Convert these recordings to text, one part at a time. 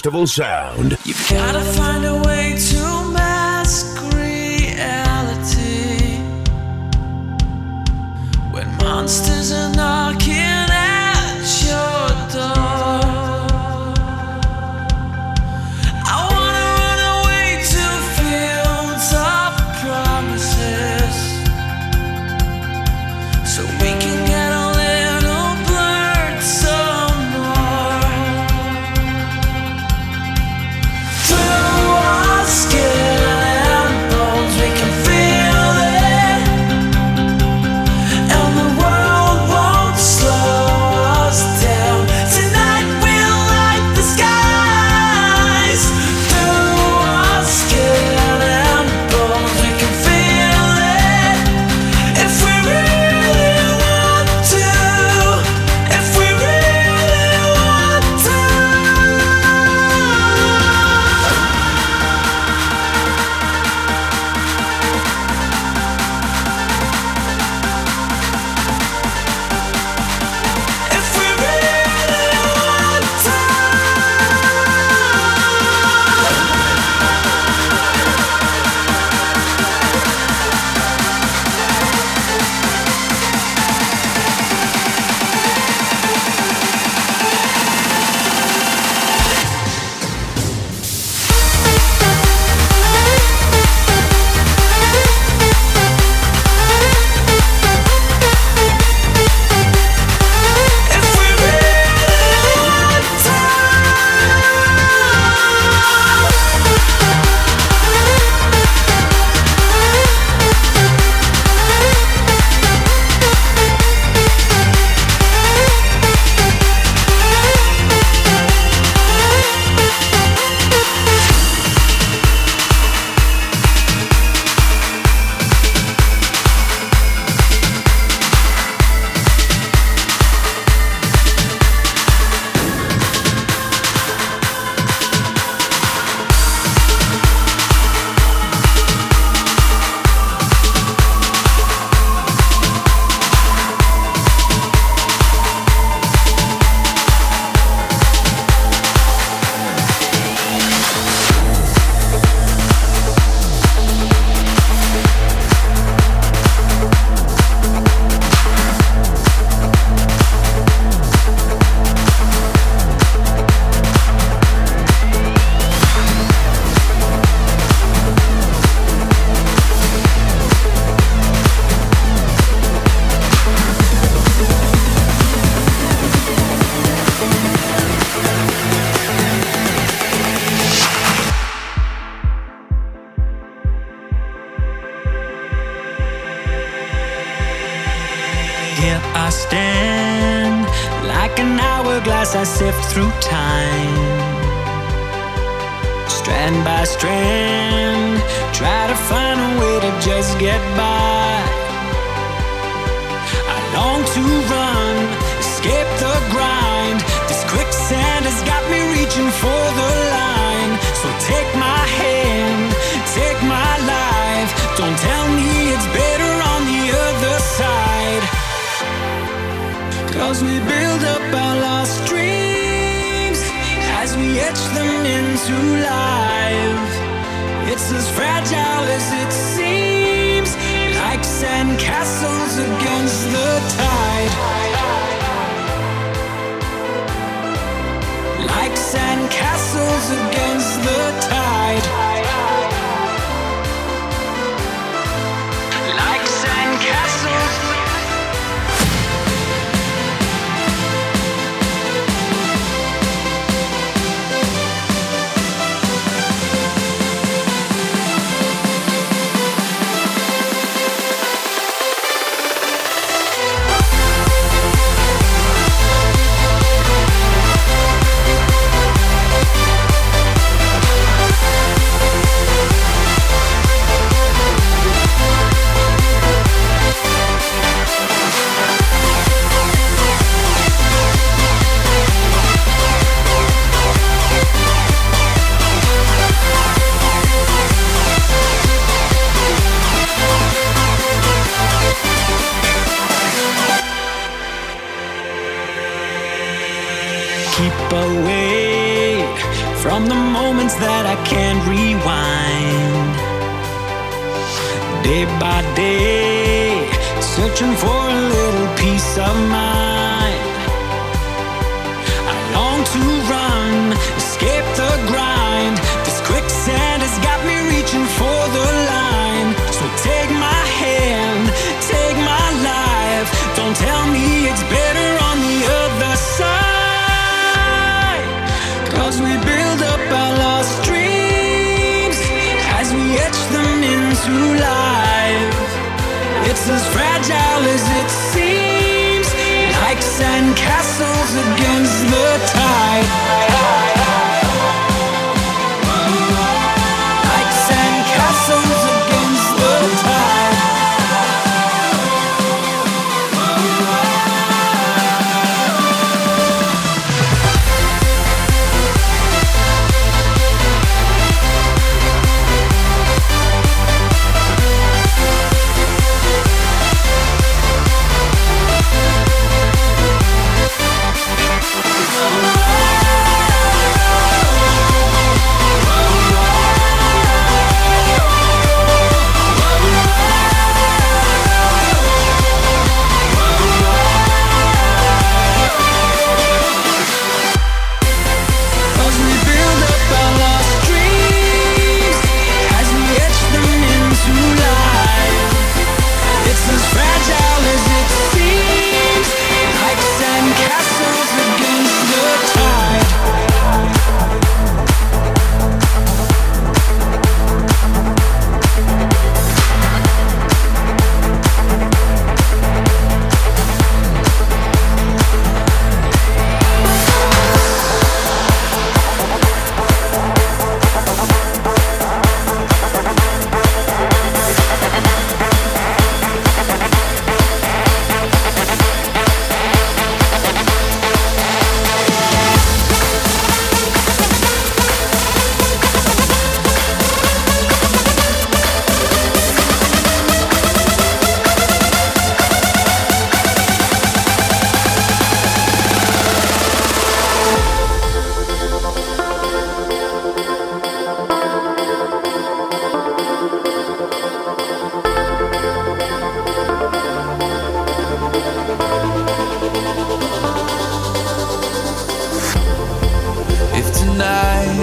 Festival sound.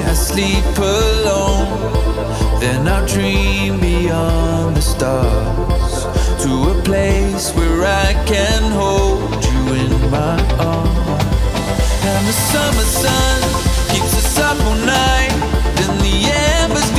I sleep alone. Then I dream beyond the stars to a place where I can hold you in my arms. And the summer sun keeps us up all night. and the embers.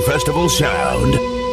Festival Sound.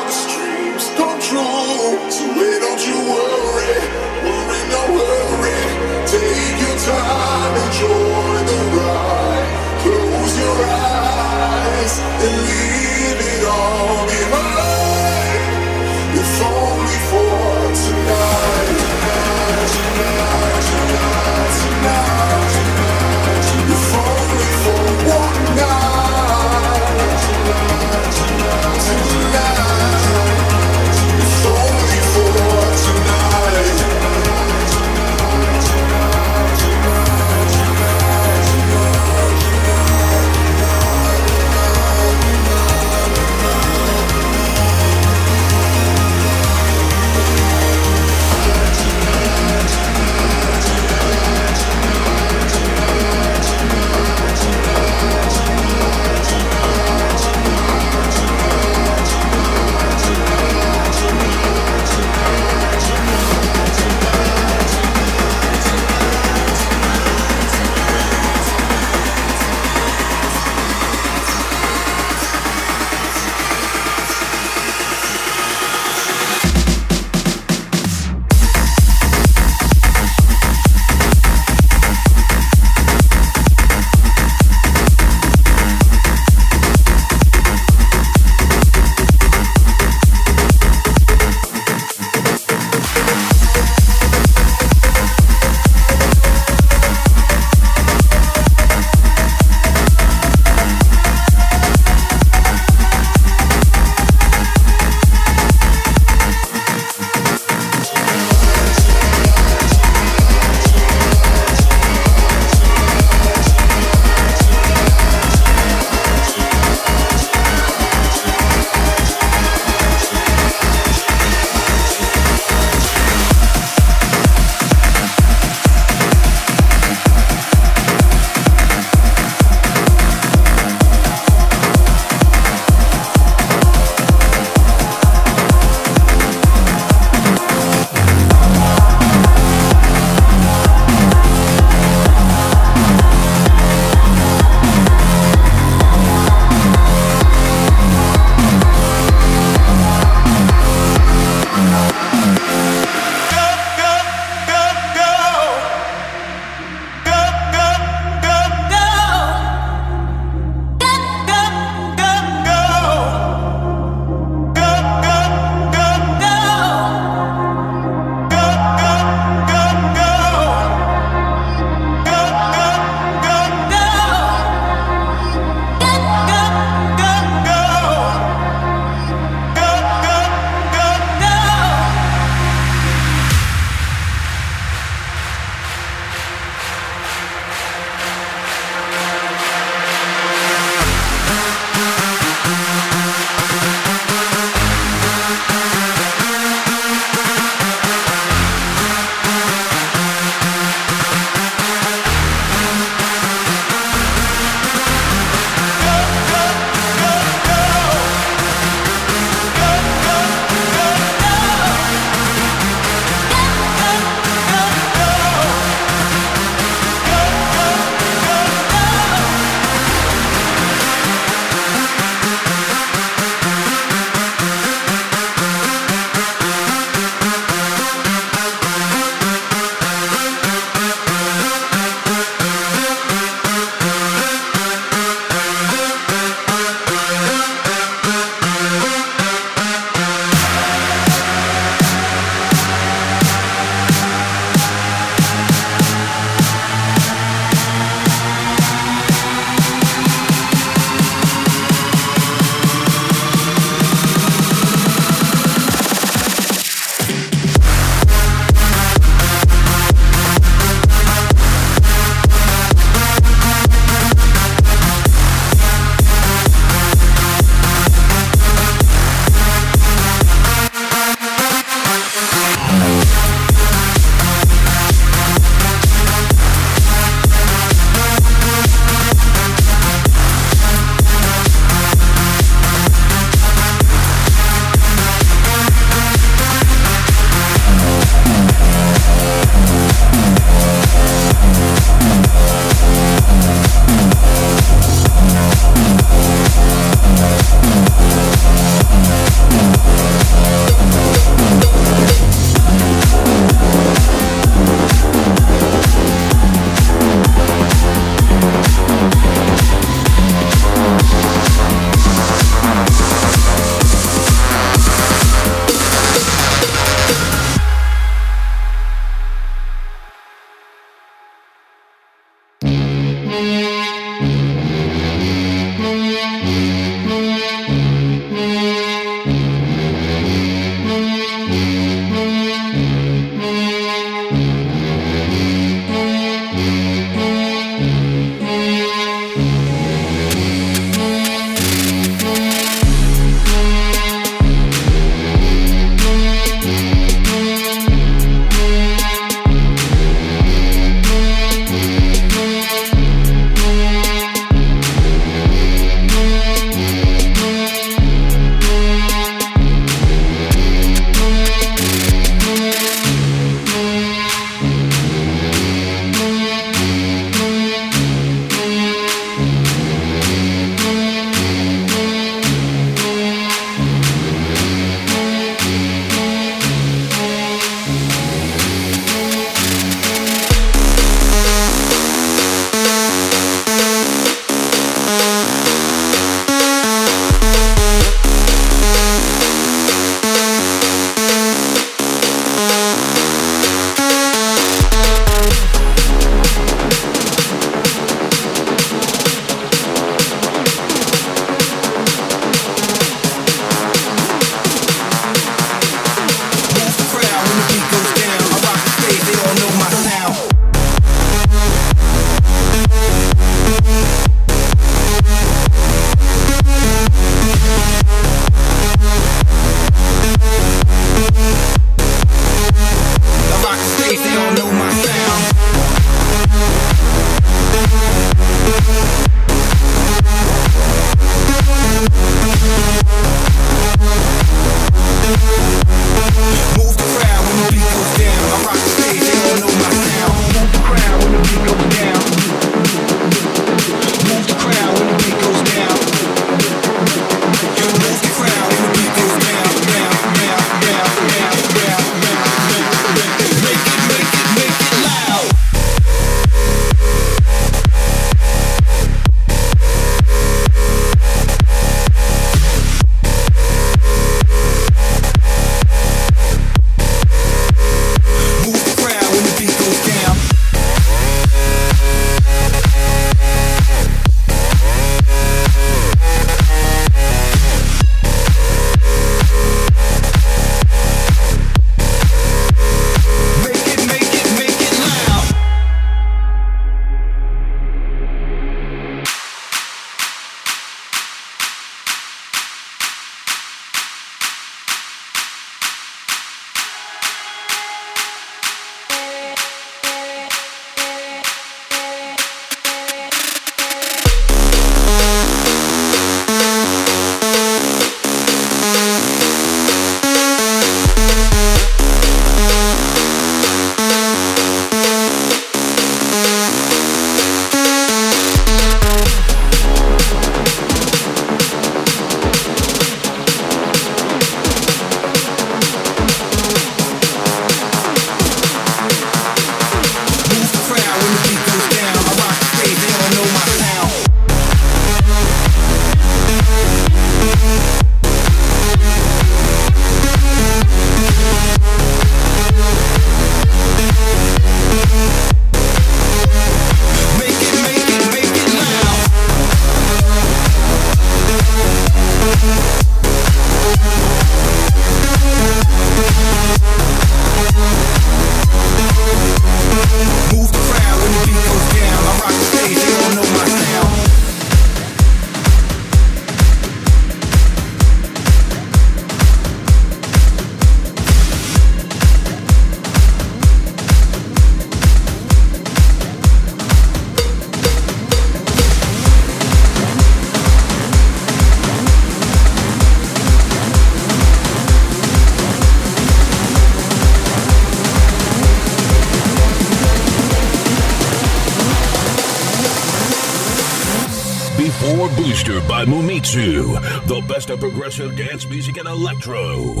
Best of progressive dance music and electro.